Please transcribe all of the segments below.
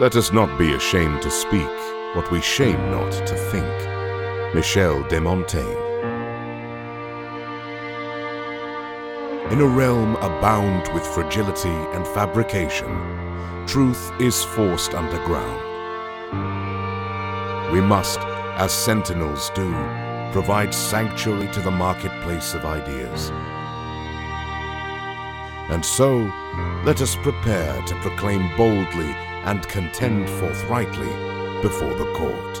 Let us not be ashamed to speak what we shame not to think. Michel de Montaigne. In a realm abound with fragility and fabrication, truth is forced underground. We must, as sentinels do, provide sanctuary to the marketplace of ideas. And so, let us prepare to proclaim boldly and contend forthrightly before the court.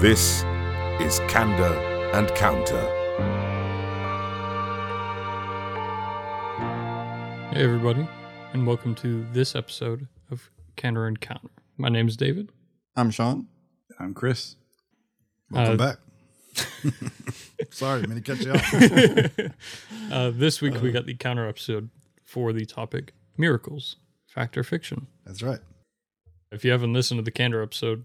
This is Candor and Counter. Hey, everybody, and welcome to this episode of Candor and Counter. My name is David. I'm Sean. I'm Chris. Welcome Uh, back. Sorry, didn't mean to cut you off. Uh, this week we got the counter episode for the topic miracles, fact or fiction. That's right. If you haven't listened to the Candor episode,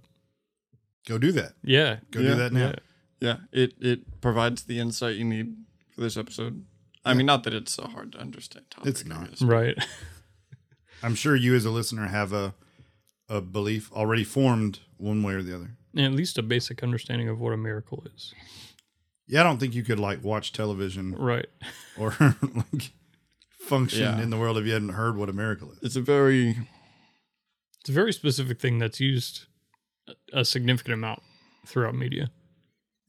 Go do that. yeah, Go Yeah, do that now. yeah, Yeah, it it provides the insight you need for this episode. I mean, not that it's a hard to understand topic. It's not. I guess. right. I'm sure you, as a listener, have a a belief already formed one way or the other. And at least a basic understanding of what a miracle is. Yeah, I don't think you could like watch television Right. or like function Yeah. in the world if you hadn't heard what a miracle is. It's a very It's a very specific thing that's used a- a significant amount throughout media.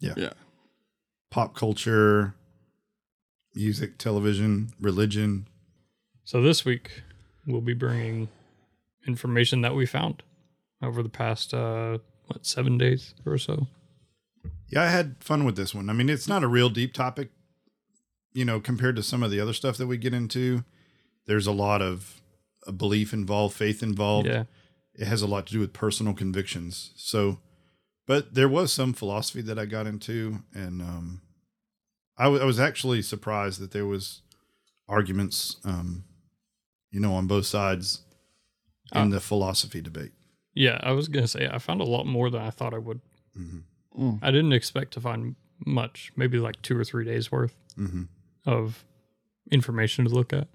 Yeah, yeah. Pop culture, music, television, religion. So this week we'll be bringing information that we found over the past uh what seven days or so. Yeah, I had fun with this one. I mean, it's not a real deep topic, you know, compared to some of the other stuff that we get into. There's a lot of uh, belief involved, faith involved. Yeah. It has a lot to do with personal convictions. So, but there was some philosophy that I got into, and um, I, w- I was actually surprised that there was arguments, um, you know, on both sides in Uh, the philosophy debate. Yeah, I was gonna say I found a lot more than I thought I would. hmm Mm. I didn't expect to find much, maybe like two or three days worth hmm of information to look at.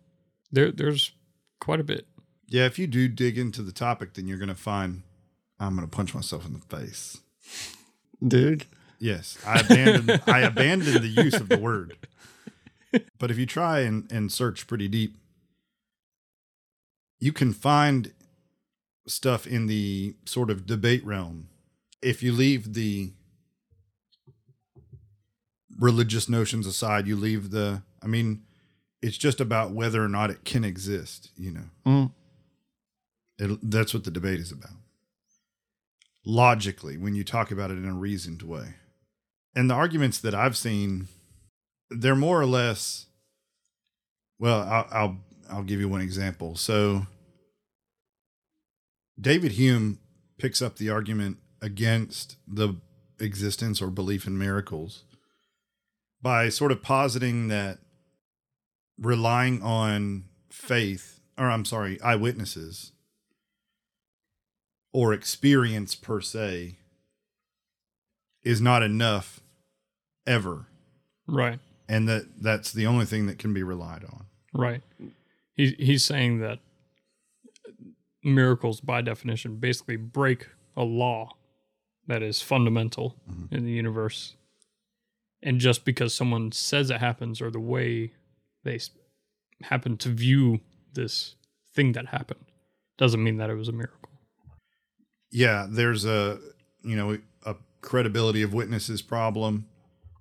There there's quite a bit. Yeah, if you do dig into the topic, then you're going to find I'm going to punch myself in the face. dude. Yes, I abandoned I abandoned the use of the word. But if you try and, and search pretty deep, you can find stuff in the sort of debate realm. If you leave the religious notions aside, you leave the I mean, it's just about whether or not it can exist, you know. Mm. It, that's what the debate is about. Logically, when you talk about it in a reasoned way. And the arguments that I've seen, they're more or less. Well, I'll I'll, I'll give you one example. So, David Hume picks up the argument against the existence or belief in miracles by sort of positing that relying on faith, or I'm sorry, eyewitnesses or experience per se is not enough ever Right. and that that's the only thing that can be relied on Right. He he's saying that miracles by definition basically break a law that is fundamental Mhm. in the universe. And just because someone says it happens or the way they happen to view this thing that happened doesn't mean that it was a miracle. yeah there's a you know a credibility of witnesses problem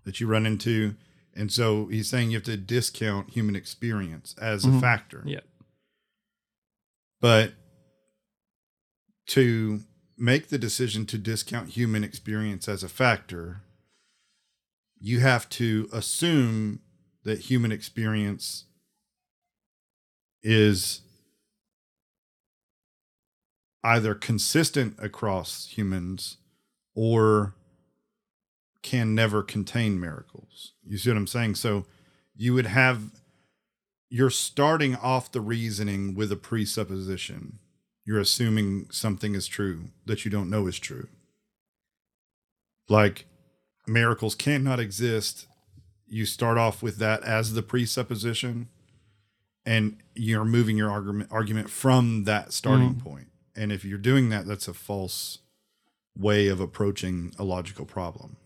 that you run into and so he's saying you have to discount human experience as a Mhm. factor Yeah. but to make the decision to discount human experience as a factor you have to assume that human experience is either consistent across humans or can never contain miracles. You see what I'm saying? So you would have you're starting off the reasoning with a presupposition. You're assuming something is true that you don't know is true. Like miracles cannot exist you start off with that as the presupposition and you're moving your argument argument from that starting mm-hmm. point. And if you're doing that, that's a false way of approaching a logical problem.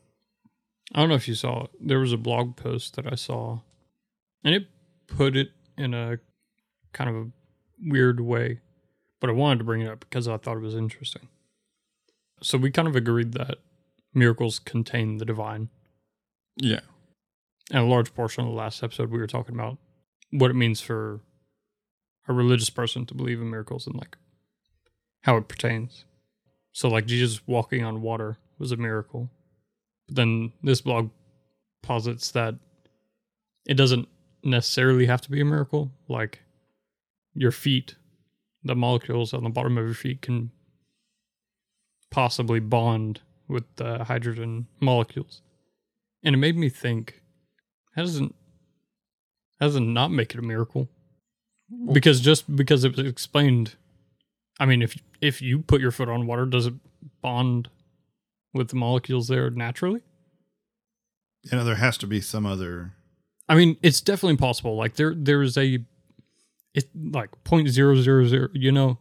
I don't know if you saw it. There was a blog post that I saw, and it put it in a kind of a weird way, but I wanted to bring it up because I thought it was interesting. So we kind of agreed that miracles contain the divine. Yeah. And a large portion of the last episode, we were talking about what it means for a religious person to believe in miracles and like how it pertains. So, like Jesus walking on water was a miracle. But then this blog posits that it doesn't necessarily have to be a miracle. Like your feet, the molecules on the bottom of your feet can possibly bond with the hydrogen molecules. And it made me think, how doesn't how does it not make it a miracle? Because just because it was explained, I mean, if if you put your foot on water, does it bond with the molecules there naturally? You know, there has to be some other I mean, it's definitely possible. Like there there is a it's like point zero zero zero, you know,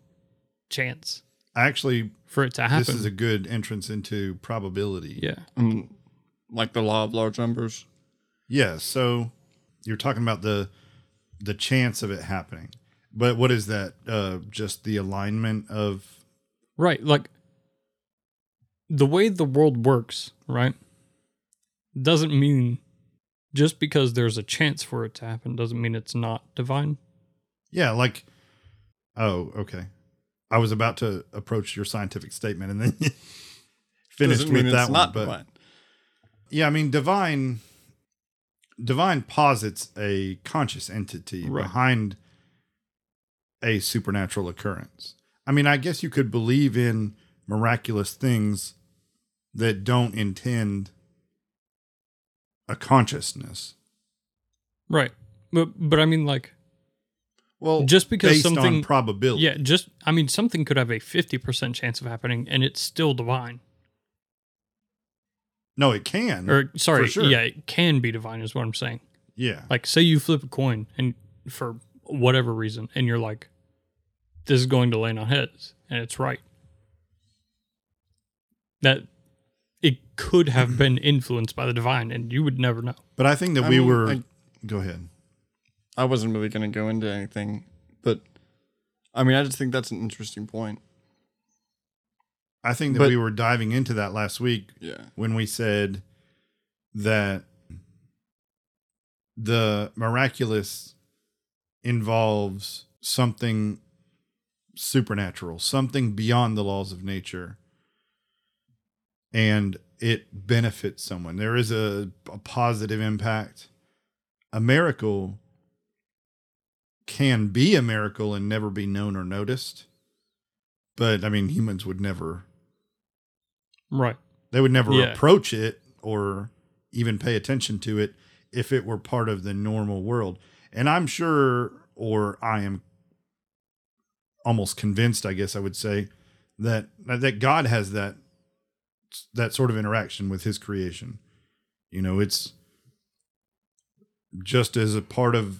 chance actually for it to happen. this is a good entrance into probability. yeah. Um, like the law of large numbers. Yeah, so you're talking about the the chance of it happening. But what is that? Uh just the alignment of Right. Like the way the world works, right? Doesn't mean just because there's a chance for it to happen doesn't mean it's not divine. Yeah, like oh, okay. I was about to approach your scientific statement and then finished Doesn't with that it's one. not but divine. yeah, I mean divine divine posits a conscious entity Right. behind a supernatural occurrence. I mean, I guess you could believe in miraculous things that don't intend a consciousness Right. But but I mean like Well, just because based something on probability. Yeah, just I mean something could have a 50% chance of happening and it's still divine. No, it can. Or sorry, sure. yeah, it can be divine is what I'm saying. yeah. Like say you flip a coin and for whatever reason and you're like this is going to land on heads and it's right. That it could have been influenced by the divine and you would never know. But I think that I we mean, were I- go ahead. I wasn't really going to go into anything, but I mean, I just think that's an interesting point. I think that But- we were diving into that last week Yeah. when we said that the miraculous involves something supernatural, something beyond the laws of nature, and it benefits someone. There is a, a positive impact. A miracle can be a miracle and never be known or noticed. But I mean, humans would never Right. they would never Yeah. approach it or even pay attention to it if it were part of the normal world. And I'm sure, or I am almost convinced, I guess I would say, that that God has that that sort of interaction with His creation. You know, it's just as a part of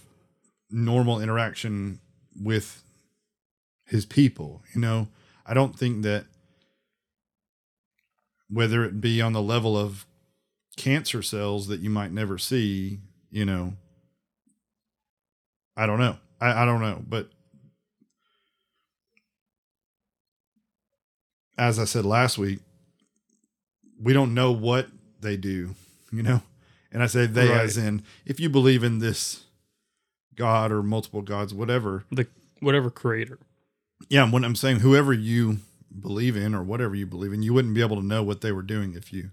normal interaction with His people. You know, I don't think that whether it be on the level of cancer cells that you might never see, you know, I don't know. I, I don't know. But as I said last week, we don't know what they do, you know? And I say they Right. as in if you believe in this God or multiple gods, whatever. The whatever creator. Yeah, when I'm saying whoever you believe in or whatever you believe in, you wouldn't be able to know what they were doing if you,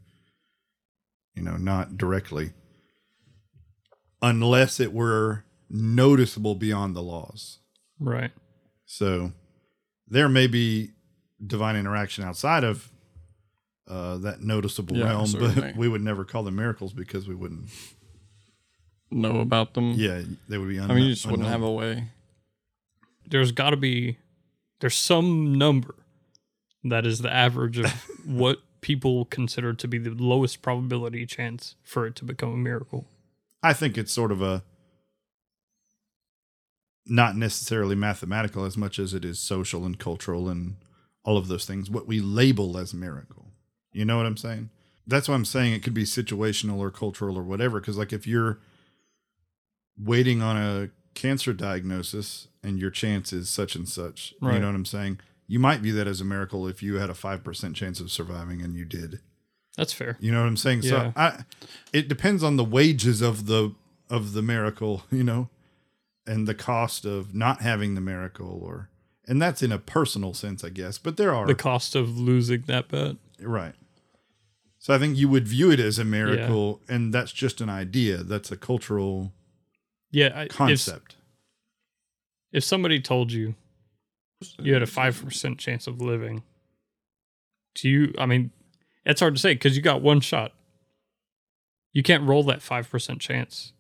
you know, not directly, unless it were noticeable beyond the laws. Right. So there may be divine interaction outside of uh, that noticeable Yeah, realm, certainly. but we would never call them miracles because we wouldn't. Know about them. Yeah, they would be. I mean, you just wouldn't have a way. There's got to be there's some number that is the average of what people consider to be the lowest probability chance for it to become a miracle. I think it's sort of a not necessarily mathematical as much as it is social and cultural and all of those things, what we label as miracle. You know what I'm saying? That's why I'm saying it could be situational or cultural or whatever. Because, like, if you're waiting on a cancer diagnosis and your chance is such and such, you know what I'm saying? You might view that as a miracle if you had a 5% chance of surviving and you did. That's fair. You know what I'm saying? Yeah. So I, it depends on the wages of the of the miracle, you know, and the cost of not having the miracle, or and that's in a personal sense, I guess. But there are The cost of losing that bet. right. So I think you would view it as a miracle, and that's just an idea. That's a cultural Yeah. I- if- concept. If, somebody told you you had a 5% chance of living, do you, I mean, it's hard to say because you got one shot. You can't roll that 5% chance,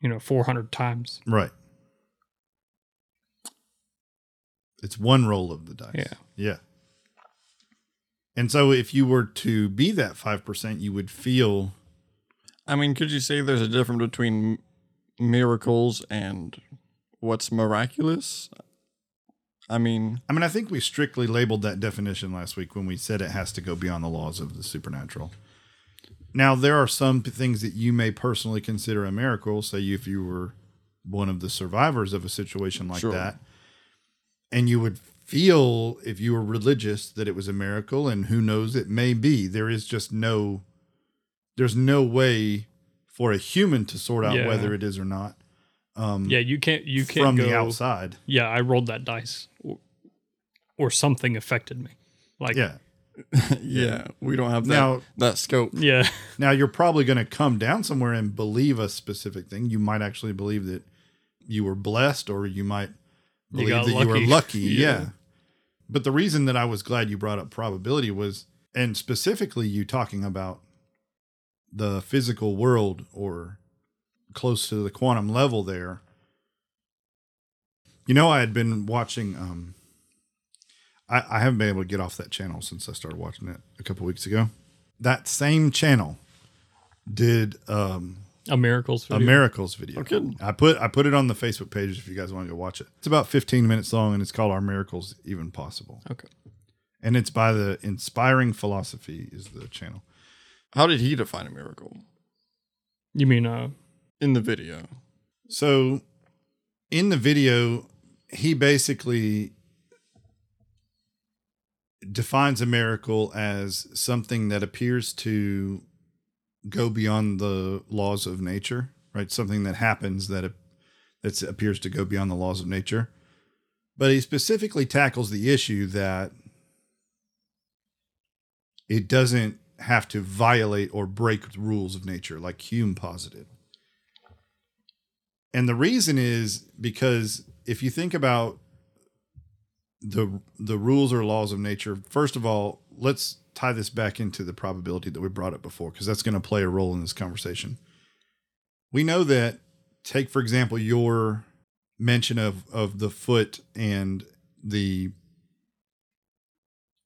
you know, 400 times. Right. It's one roll of the dice. Yeah. Yeah. And so if you were to be that 5%, you would feel I mean, could you say there's a difference between miracles and what's miraculous? I mean, I mean, I think we strictly labeled that definition last week when we said it has to go beyond the laws of the supernatural. Now, there are some things that you may personally consider a miracle. Say, if you were one of the survivors of a situation like Sure. that, and you would feel, if you were religious, that it was a miracle, and who knows, it may be. There is just no, there's no way for a human to sort out Yeah. whether it is or not. Um, Yeah. You can't, you can't from go, the outside. yeah, I rolled that dice or, or something affected me. Like, Yeah. yeah, we don't have that Now- that scope. yeah. Now you're probably going to come down somewhere and believe a specific thing. You might actually believe that you were blessed, or you might believe got that you were lucky. lucky. Yeah. yeah. But the reason that I was glad you brought up probability was, and specifically you talking about the physical world or close to the quantum level there. You know, I had been watching. Um, I, I haven't been able to get off that channel since I started watching it a couple weeks ago. That same channel did um, A miracles video. a miracles video. Kidding. I put I put it on the Facebook page if you guys want to go watch it. It's about 15 minutes long and it's called "Are Miracles Even Possible? okay. And it's by the Inspiring Philosophy is the channel. How did he define a miracle You mean, uh, in the video? So in the video, he basically defines a miracle as something that appears to go beyond the laws of nature, right? Something that happens that that appears to go beyond the laws of nature. But he specifically tackles the issue that it doesn't have to violate or break the rules of nature like Hume posited. And the reason is because if you think about the the rules or laws of nature, first of all, let's tie this back into the probability that we brought up before because that's going to play a role in this conversation. We know that take for example your mention of of the foot and the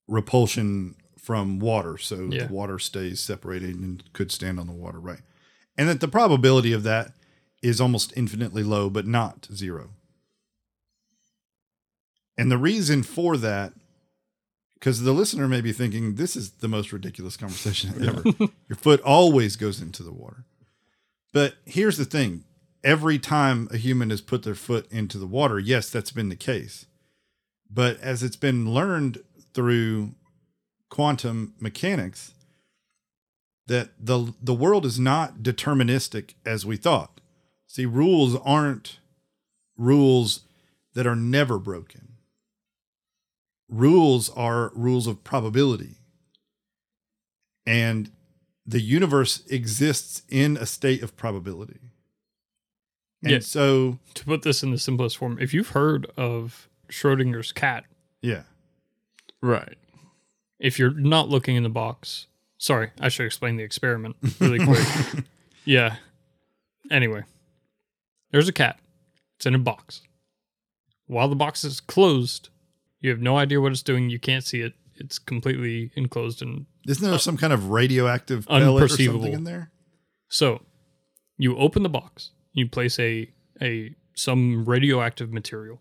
repulsion from water so Yeah. the water stays separated and could stand on the water right. And that the probability of that is almost infinitely low but not zero. And the reason for that because the listener may be thinking this is the most ridiculous conversation ever. Your foot always goes into the water. But here's the thing. Every time a human has put their foot into the water, yes, that's been the case. But as it's been learned through quantum mechanics, that the the world is not deterministic as we thought. See, rules aren't rules that are never broken. Rules are rules of probability. And the universe exists in a state of probability. And Yeah. so, To put this in the simplest form, if you've heard of Schrodinger's cat, yeah. Right. If you're not looking in the box, sorry, I should explain the experiment really quick. yeah. Anyway, there's a cat. It's in a box. While the box is closed, you have no idea what it's doing. You can't see it. It's completely enclosed and Isn't there uh, some kind of radioactive pellet or something in there? So You open the box, you place a a some radioactive material,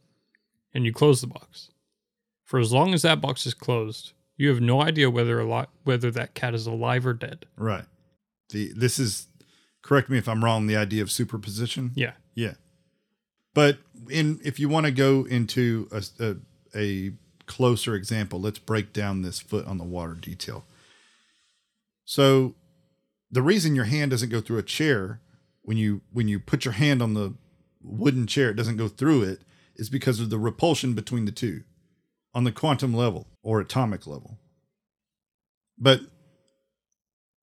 and you close the box. For as long as that box is closed, you have no idea whether a lot whether that cat is alive or dead. Right. The this is correct me if I'm wrong. The idea of superposition. Yeah. Yeah. But in if you want to go into a, a a closer example, let's break down this foot on the water detail. So the reason your hand doesn't go through a chair when you when you put your hand on the wooden chair it doesn't go through it is because of the repulsion between the two on the quantum level or atomic level. But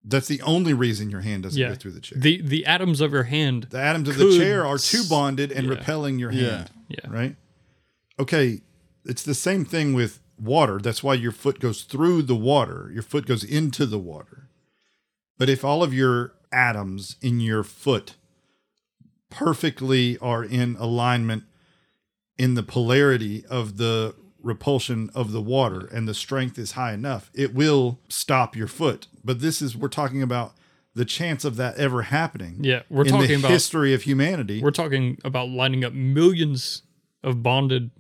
that's the only reason your hand doesn't Yeah. go through the chair. The the atoms of your hand. The atoms of could the chair are too bonded and yeah. repelling your Yeah. hand. Yeah. Right? Okay. It's the same thing with water. That's why your foot goes through the water, your foot goes into the water. But if all of your atoms in your foot perfectly are in alignment in the polarity of the repulsion of the water and the strength is high enough, it will stop your foot. But this is, we're talking about the chance of that ever happening Yeah, we're in talking the about history of humanity. we're talking about lining up millions of bonded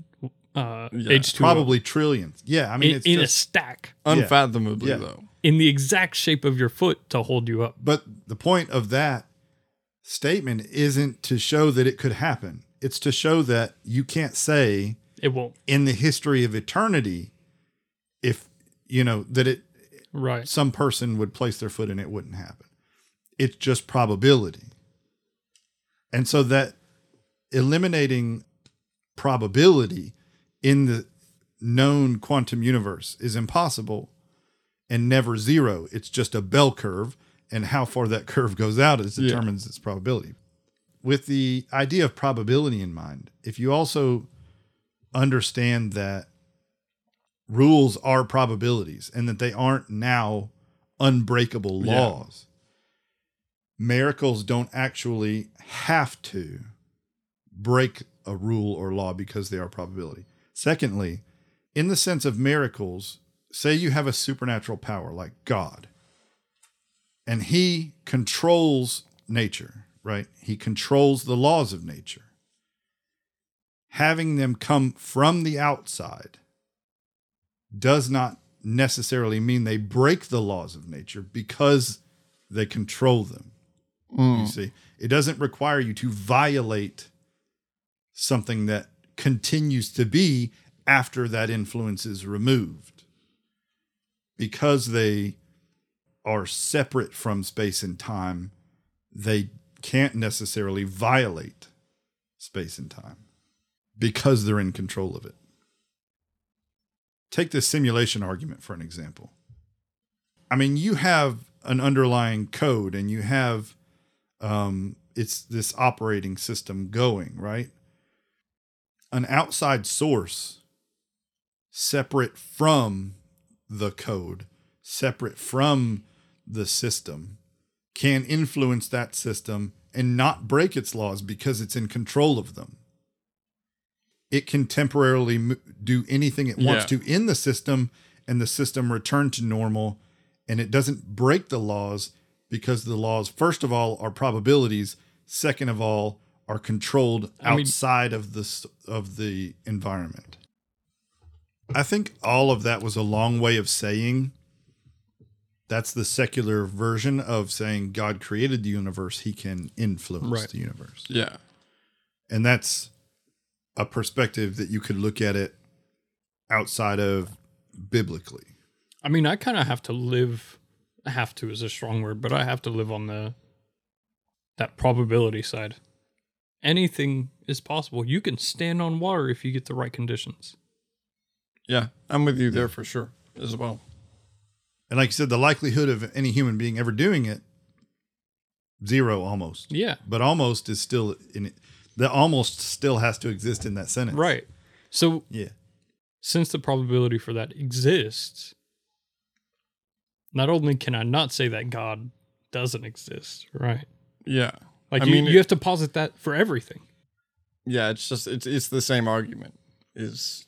uh, Yeah, H2O probably trillions. Yeah, I mean, in, it's in a stack Unfathomably, Yeah. though. in the exact shape of your foot to hold you up. but the point of that statement isn't to show that it could happen. It's to show that you can't say It won't. in the history of eternity if you know that it Right. some person would place their foot and it wouldn't happen. It's just probability. And so that eliminating probability in the known quantum universe is impossible and never zero. It's just a bell curve, and how far that curve goes out is Yeah. determines its probability. With the idea of probability in mind, if you also understand that rules are probabilities and that they aren't now unbreakable Yeah. laws. Miracles don't actually have to break a rule or law because they are probability. Secondly, in the sense of miracles, say you have a supernatural power like God, and he controls nature, right? He controls the laws of nature. Having them come from the outside does not necessarily mean they break the laws of nature because they control them. Mm. You see, it doesn't require you to violate something that continues to be after that influence is removed. Because they are separate from space and time, they can't necessarily violate space and time because they're in control of it. Take the simulation argument for an example. I mean, you have an underlying code and you have um, it's this operating system going, right? An outside source separate from the code, separate from the system, can influence that system and not break its laws because it's in control of them. It can temporarily do anything it wants Yeah. to in the system, and the system return to normal, and it doesn't break the laws because the laws, first of all, are probabilities. Second of all, are controlled I mean- outside of the of the environment. I think all of that was a long way of saying that's the secular version of saying God created the universe, he can influence Right. the universe. Yeah. And that's a perspective that you could look at it outside of biblically. I mean, I kind of have to live. Have to is a strong word, but I have to live on the that probability side. Anything is possible. You can stand on water if you get the right conditions. Yeah. I'm with you there for sure as well. And like you said, the likelihood of any human being ever doing it, zero almost. Yeah, But almost is still in it. The almost still has to exist in that sentence. right. So Yeah. since the probability for that exists, not only can I not say that God doesn't exist, right? Yeah. Like I you, mean, you it- have to posit that for everything. Yeah, it's just it's it's the same argument. Is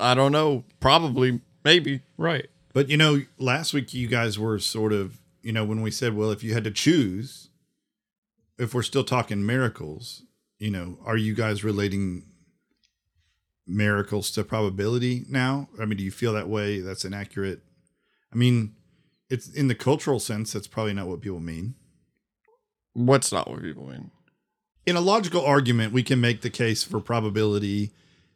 I don't know, probably, maybe. Right. But you know, last week you guys were sort of, you know, when we said, well, if you had to choose, if we're still talking miracles, you know, are you guys relating miracles to probability now? I mean, do you feel that way? That's inaccurate. I mean, it's in the cultural sense, that's probably not what people mean. What's not what people mean? In a logical argument, we can make the case for probability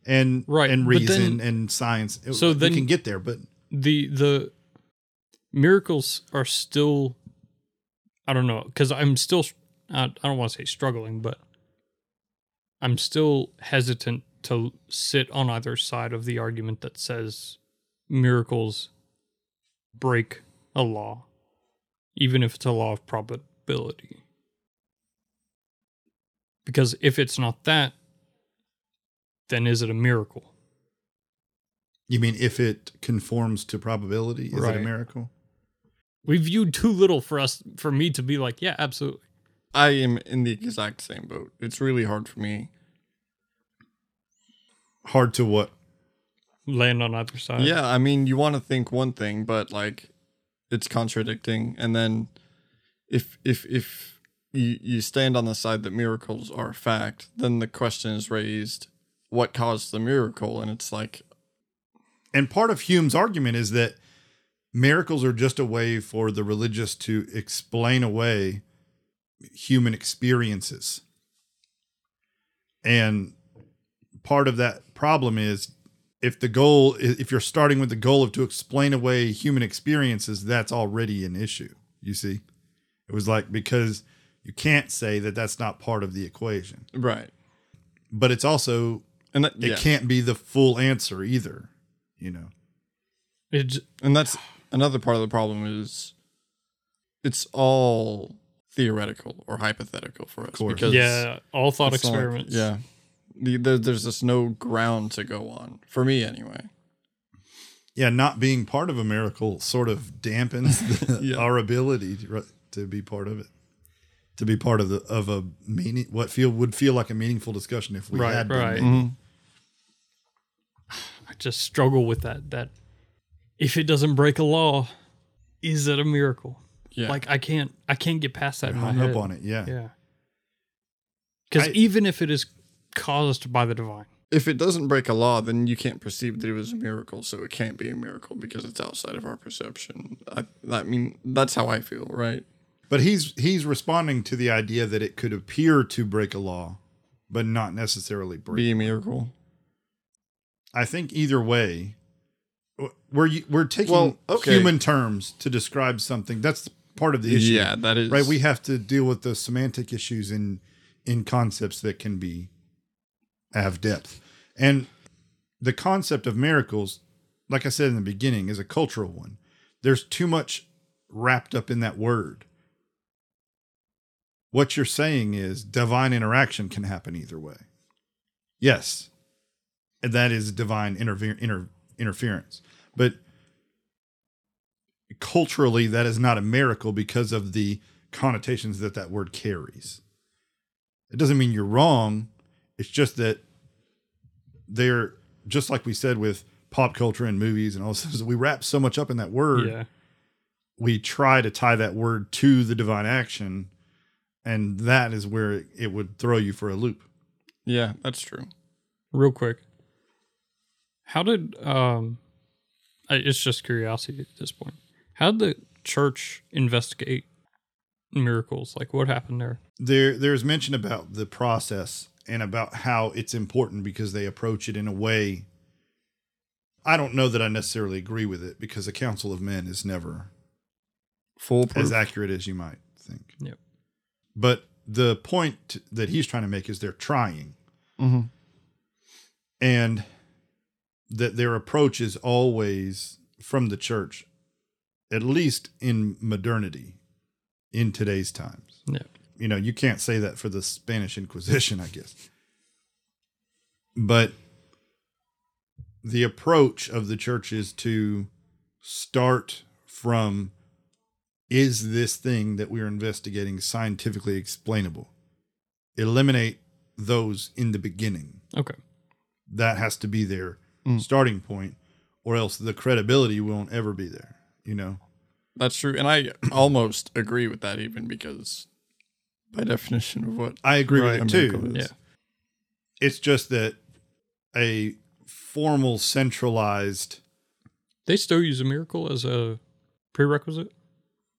and Right, and reason then- and science. So we then- can get there, but the the miracles are still i don't know because i'm still i I don't want to say struggling but i'm still hesitant to sit on either side of the argument that says miracles break a law even if it's a law of probability. Because if it's not that then is it a miracle? You mean if it conforms to probability, is it a miracle? we viewed too little for us for me to be like yeah absolutely I am in the exact same boat. It's really hard for me. Hard to what? land on either side. Yeah, I mean, you want to think one thing, but like it's contradicting. And then if if if you you stand on the side that miracles are a fact, then the question is raised, what caused the miracle? And it's like, And part of Hume's argument is that miracles are just a way for the religious to explain away human experiences. And part of that problem is if the goal if you're starting with the goal of to explain away human experiences, that's already an issue. You see? It was like because you can't say that that's not part of the equation. right. But it's also And that, it yeah. can't be the full answer either, you know. It's And that's another part of the problem is it's all theoretical or hypothetical for us. Because yeah, all thought it's not like- experiments. yeah. The, there, there's just no ground to go on for me anyway. yeah, not being part of a miracle sort of dampens the, Yeah. our ability to, to be part of it, to be part of the of a meaning what feel would feel like a meaningful discussion if we Right, had been. right. maybe. I just struggle with that. That if it doesn't break a law, is it a miracle? Yeah. Like I can't, I can't get past that. in my Hung head. up on it, yeah. Yeah. Because even if it is caused by the divine, if it doesn't break a law, then you can't perceive that it was a miracle, so it can't be a miracle because it's outside of our perception. I, I mean, that's how I feel, right? But he's he's responding to the idea that it could appear to break a law, but not necessarily break. Be a miracle. I think either way, we're we're taking Well, okay. human terms to describe something. That's part of the issue. Yeah, that is right. We have to deal with the semantic issues in in concepts that can be have depth, and the concept of miracles, like I said in the beginning, is a cultural one. There's too much wrapped up in that word. What you're saying is divine interaction can happen either way. Yes, and that is divine interfer- inter- interference. But culturally, that is not a miracle because of the connotations that that word carries. It doesn't mean you're wrong. It's just that they're just like we said with pop culture and movies and all this. We wrap so much up in that word. yeah, We try to tie that word to the divine action, and that is where it, it would throw you for a loop. Yeah, that's true. real quick. How did um, it's just curiosity at this point. How did the church investigate miracles? Like what happened there? there there's mention about the process and about how it's important because they approach it in a way I don't know that I necessarily agree with it because a council of men is never Foolproof. as accurate as you might think. Yep. But the point that he's trying to make is they're trying hmm and that their approach is always from the church at least in modernity in today's times. Yeah. you know, you can't say that for the Spanish Inquisition, I guess. But the approach of the church is to start from is this thing that we're investigating scientifically explainable? Eliminate those in the beginning. Okay. That has to be their Mm. starting point, or else the credibility won't ever be there, you know? That's true. And I almost agree with that even because by definition of what I agree Right. with it too. is. Yeah. It's just that a formal, centralized They still use a miracle as a prerequisite.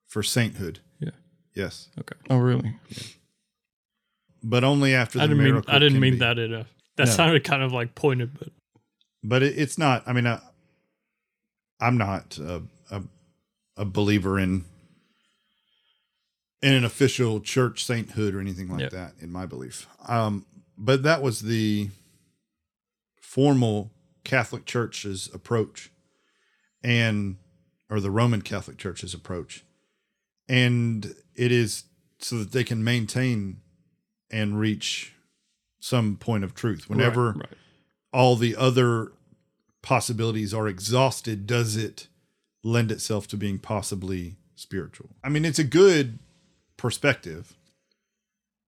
for sainthood. Yeah. Yes, Okay. Oh, really? but only after the I didn't mean miracle. I didn't can mean be. that in a that No. sounded kind of like pointed, but But it, it's not. I mean, I, I'm not a, a believer in in an official church sainthood or anything like Yep. that. In my belief, um, but that was the formal Catholic Church's approach, and or the Roman Catholic Church's approach, and it is so that they can maintain and reach some point of truth. Whenever right, right. all the other possibilities are exhausted, does it lend itself to being possibly spiritual? I mean, it's a good perspective,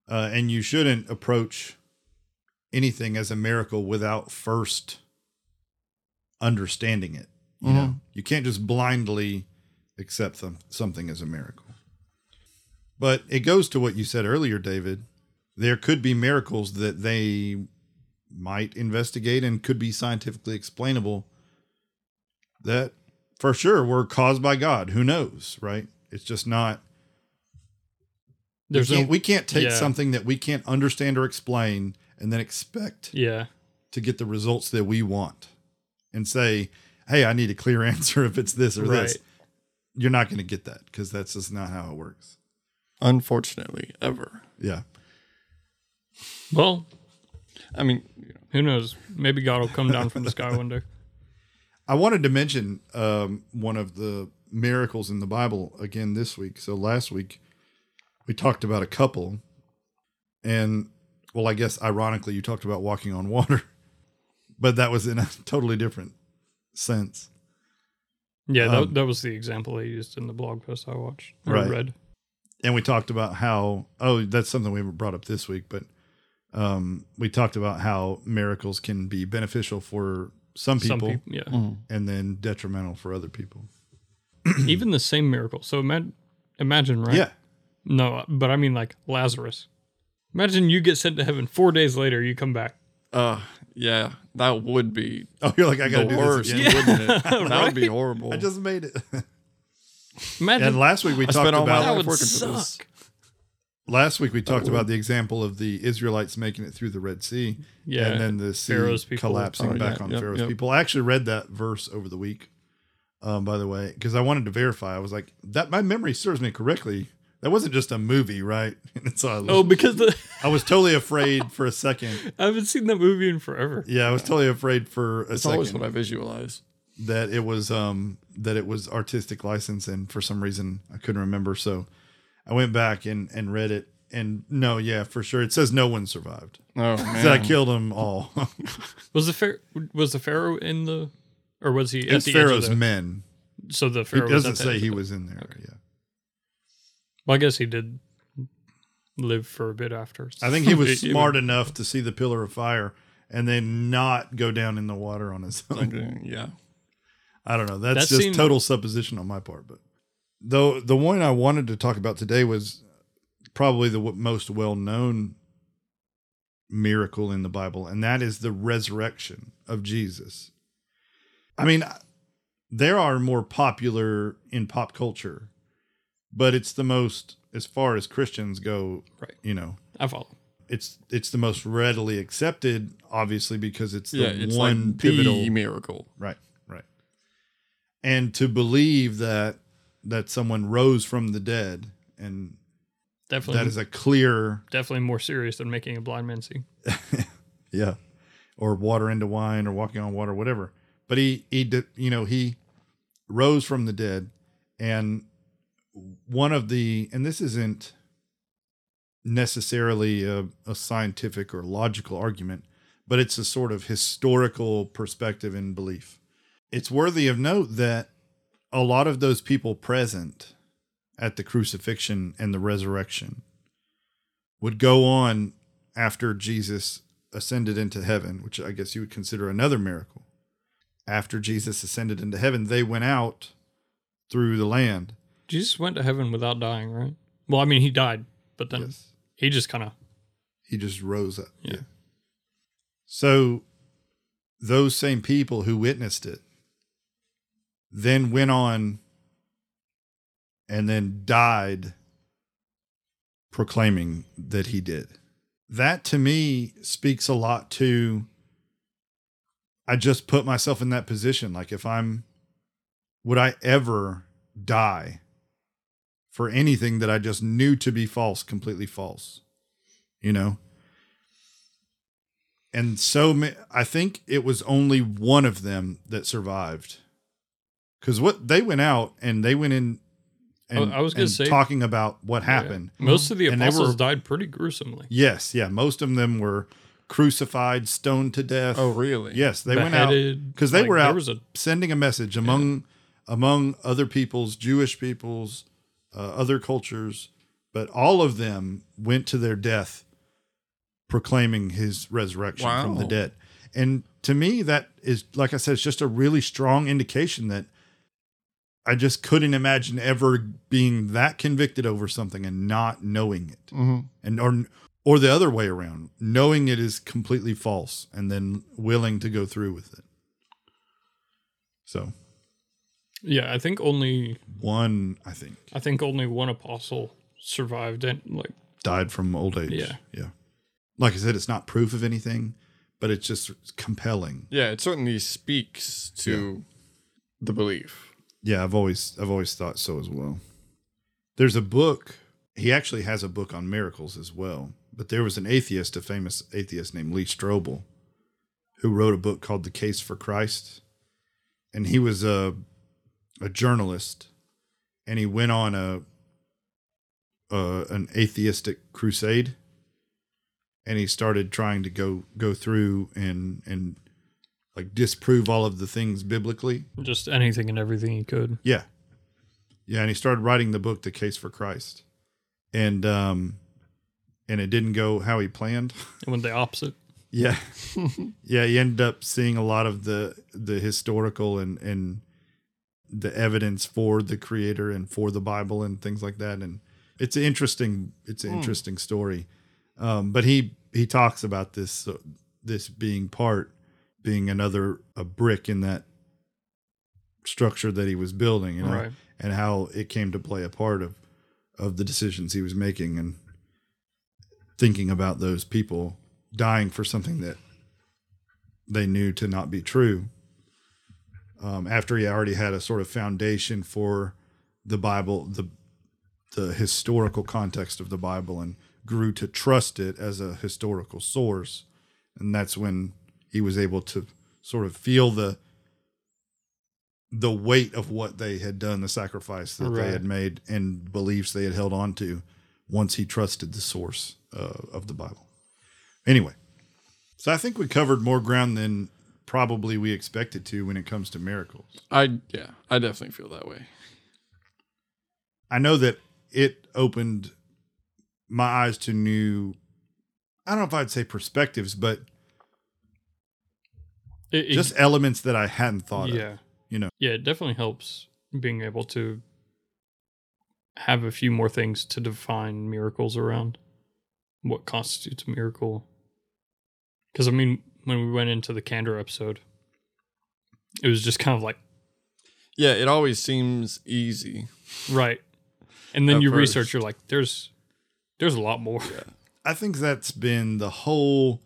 uh, and you shouldn't approach anything as a miracle without first understanding it. You know, you can't just blindly accept some, something as a miracle. But it goes to what you said earlier, David. There could be miracles that they might investigate and could be scientifically explainable that for sure were caused by God. Who knows, right? It's just not. There's we, no can't, we can't take yeah. something that we can't understand or explain and then expect yeah. to get the results that we want and say, hey, I need a clear answer if it's this or this. You're not going to get that because that's just not how it works. Unfortunately, ever. Yeah. Well, I mean, who knows? Maybe God will come down from the sky one day. I wanted to mention um, one of the miracles in the Bible again this week. So last week we talked about a couple, and well, I guess ironically you talked about walking on water, but that was in a totally different sense. Yeah, that, Um, that was the example they used in the blog post I watched or Right. read. And we talked about how oh that's something we haven't brought up this week, but um, we talked about how miracles can be beneficial for some people, Some people, yeah. mm, and then detrimental for other people. Even the same miracle. So imagine, imagine, right? Yeah. No, but I mean like Lazarus. Imagine you get sent to heaven four days later, you come back. uh, yeah, that would be Oh, you're like I got the to do worst, this again. wouldn't it? That would be horrible. I just made it. Imagine And last week we I talked spent all about that life would working for suck. This. last week we talked about the example of the Israelites making it through the Red Sea, Yeah, and then the sea Pharaoh's people. collapsing Oh, back yeah, on yep, Pharaoh's yep. people. I actually read that verse over the week, um, by the way, because I wanted to verify. I was like, that my memory serves me correctly. That wasn't just a movie, right? And so I was, Oh, because the I was totally afraid for a second. I haven't seen that movie in forever. Yeah, I was totally afraid for a It's always second what I visualize. that it was um that it was artistic license, and for some reason I couldn't remember. So I went back and and read it, and no, yeah, for sure, it says no one survived. Oh Said I killed them all. Was the pharaoh was the pharaoh in the, or was he at it's the Pharaoh's edge of the, men. So the pharaoh was doesn't at say he the- was in there. Yeah, Well, I guess he did live for a bit after. I think he was smart enough to see the pillar of fire and then not go down in the water on his own. Something- yeah. I don't know. That's That just seemed- total supposition on my part. But though the one I wanted to talk about today was probably the most well known miracle in the Bible, and that is the resurrection of Jesus. I mean, there are more popular in pop culture, but it's the most, as far as Christians go, Right. you know, I follow. it's it's the most readily accepted, obviously because it's the Yeah, it's one like pivotal the miracle. Right, right. And to believe that that someone rose from the dead and Definitely, that is a clear definitely more serious than making a blind man see. yeah. Or water into wine or walking on water whatever. But he he did you know he rose from the dead and one of the and this isn't necessarily a, a scientific or logical argument but it's a sort of historical perspective and belief. It's worthy of note that a lot of those people present at the crucifixion and the resurrection would go on after Jesus ascended into heaven, which I guess you would consider another miracle. After Jesus ascended into heaven, they went out through the land. Jesus went to heaven without dying, right? Well, I mean, he died, but then Yes. He just kind of He just rose up. Yeah. So those same people who witnessed it then went on and then died proclaiming that he did. That to me speaks a lot to I just put myself in that position like if I'm would I ever die for anything that I just knew to be false, completely false? You know? And so I think it was only one of them that survived. Cuz what they went out and they went in and, I was gonna say- talking about what happened. Yeah. Most of the apostles were- died pretty gruesomely. Yes, yeah, most of them were crucified, stoned to death. Oh, really? Yes, they went out because they Like, were there out was a- sending a message among among other peoples, Jewish peoples, uh, other cultures, but all of them went to their death proclaiming his resurrection from the dead. And to me, that is like I said, it's just a really strong indication that I just couldn't imagine ever being that convicted over something and not knowing it Mm-hmm. and or or the other way around, knowing it is completely false and then willing to go through with it. So Yeah, I think only one, I think, I think only one apostle survived and like died from old age. Yeah. yeah. Like I said, it's not proof of anything, but it's just compelling. Yeah, it certainly speaks to the belief. Yeah, I've always I've always thought so as well. There's a book. He actually has a book on miracles as well. But there was an atheist, a famous atheist named Lee Strobel, who wrote a book called The Case for Christ. And he was a a journalist, and he went on a, a an atheistic crusade. And he started trying to go go through and and like disprove all of the things biblically. just anything and everything he could. Yeah. Yeah, and he started writing the book The Case for Christ. And um and it didn't go how he planned. It went the opposite. yeah. yeah, he ended up seeing a lot of the the historical and and the evidence for the creator and for the Bible and things like that and it's an interesting it's an interesting story. Um but he he talks about this uh, this being part being another a brick in that structure that he was building, you know Right. and how it came to play a part of of the decisions he was making and thinking about those people dying for something that they knew to not be true um, after he already had a sort of foundation for the bible the the historical context of the bible and grew to trust it as a historical source and that's when he was able to sort of feel the the weight of what they had done, the sacrifice that they had made, and beliefs they had held on to once he trusted the source uh, of the Bible. Anyway, so I think we covered more ground than probably we expected to when it comes to miracles. I yeah, I definitely feel that way. I know that it opened my eyes to new, I don't know if I'd say perspectives, but It, it- just elements that I hadn't thought yeah. of. You know, Yeah, it definitely helps being able to have a few more things to define miracles around what constitutes a miracle. Because, I mean, when we went into the candor episode, it was just kind of like, Yeah, it always seems easy. right. And then you first. research, you're like, there's there's a lot more. Yeah. I think that's been the whole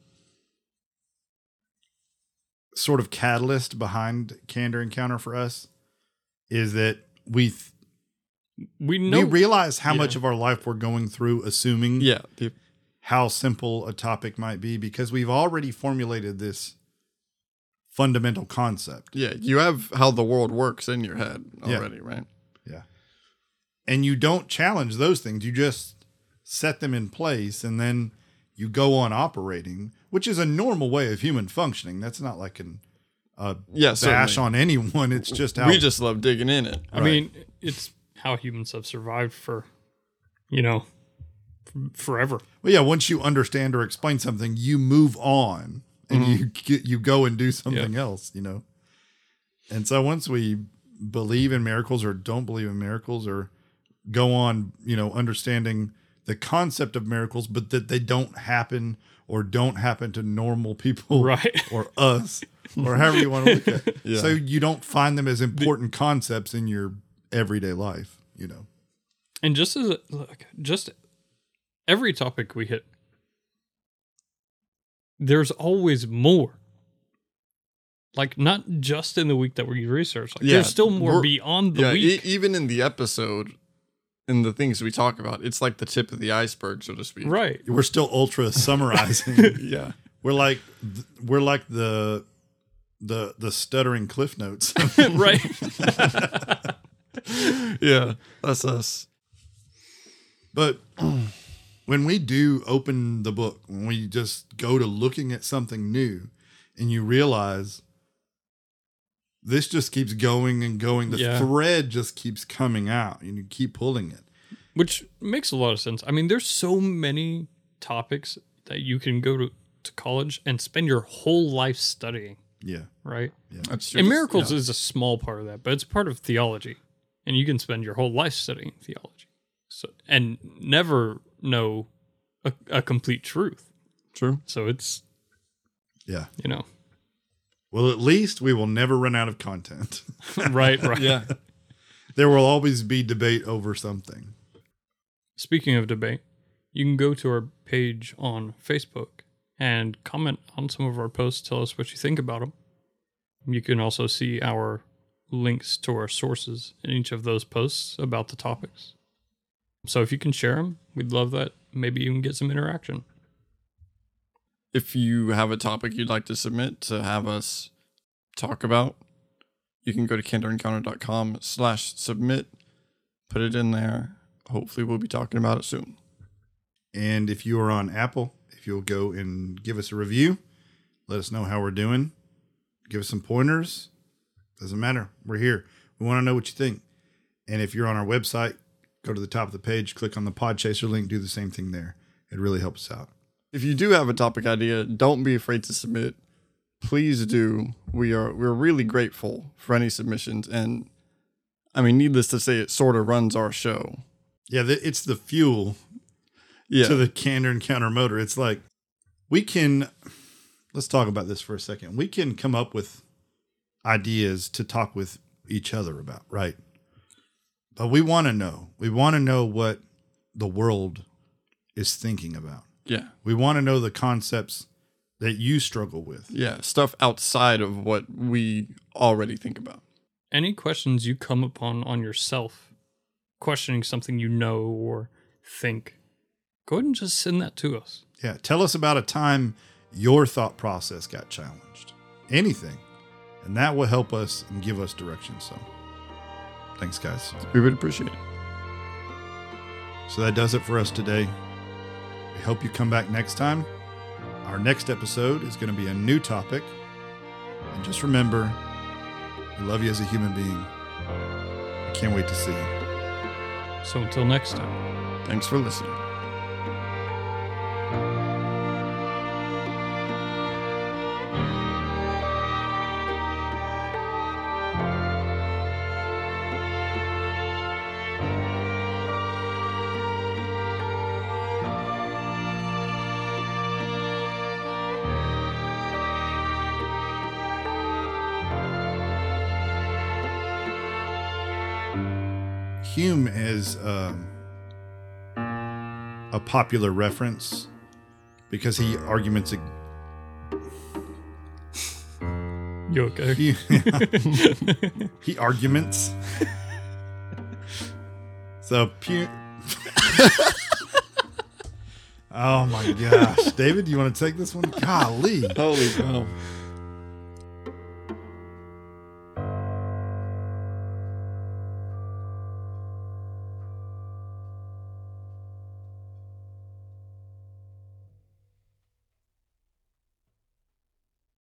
sort of catalyst behind Candor Encounter for us is that we th- We know. we realize how yeah. much of our life we're going through assuming Yeah, the, how simple a topic might be because we've already formulated this fundamental concept. yeah. You have how the world works in your head Yeah. already, right? Yeah. And you don't challenge those things. You just set them in place and then you go on operating, which is a normal way of human functioning. That's not like an uh, Yeah, bash certainly. on anyone. It's just how we just love digging in it. I mean, it's how humans have survived for, you know, forever. Well, yeah. Once you understand or explain something, you move on and you get, you go and do something else. You know. And so once we believe in miracles or don't believe in miracles or go on, you know, understanding the concept of miracles, but that they don't happen or don't happen to normal people Right. or us or however you want to look at it. Yeah. So you don't find them as important concepts in your everyday life, you know. And just as a, look, just every topic we hit, there's always more. Like not just in the week that we research. Like Yeah, there's still more beyond the yeah, e- week. even in the episode, in the things we talk about, it's like the tip of the iceberg, so to speak. right. We're still ultra summarizing. Yeah. we're like th- we're like the the the stuttering cliff notes. right. Yeah. That's us. But when we do open the book, when we just go to looking at something new and you realize this just keeps going and going, the Yeah. thread just keeps coming out and you keep pulling it. Which makes a lot of sense. I mean, there's so many topics that you can go to, to college and spend your whole life studying, Yeah. right? That's true. And miracles Yeah. is a small part of that, but it's part of theology. And you can spend your whole life studying theology. So and never know a, a complete truth. true. So it's Yeah. you know Well, at least we will never run out of content. right, right. Yeah. there will always be debate over something. Speaking of debate, you can go to our page on Facebook and comment on some of our posts. Tell us what you think about them. You can also see our links to our sources in each of those posts about the topics. So if you can share them, we'd love that. Maybe even get some interaction. If you have a topic you'd like to submit to have us talk about, you can go to candorencounter.com slash submit, put it in there. Hopefully we'll be talking about it soon. And if you are on Apple, if you'll go and give us a review, let us know how we're doing, give us some pointers. Doesn't matter. We're here. We want to know what you think. And if you're on our website, go to the top of the page, click on the Podchaser link, do the same thing there. It really helps us out. If you do have a topic idea, don't be afraid to submit. Please do. We are we're really grateful for any submissions and I mean needless to say it sort of runs our show. Yeah, it's the fuel Yeah. to the Candor Encounter motor. It's like we can let's talk about this for a second. We can come up with ideas to talk with each other about, right? But we want to know. We want to know what the world is thinking about. Yeah. We want to know the concepts that you struggle with. Yeah, stuff outside of what we already think about. Any questions you come upon on yourself, questioning something you know or think, go ahead and just send that to us. Yeah, tell us about a time your thought process got challenged. Anything. And that will help us and give us direction. So, thanks, guys. We would appreciate it. So that does it for us today. We hope you come back next time. Our next episode is going to be a new topic. And just remember, we love you as a human being. I can't wait to see you. So until next time. Thanks for listening. Popular reference because he arguments. ag- You okay? He, he arguments. so pu- Oh my gosh, David, you want to take this one? Golly. Holy cow.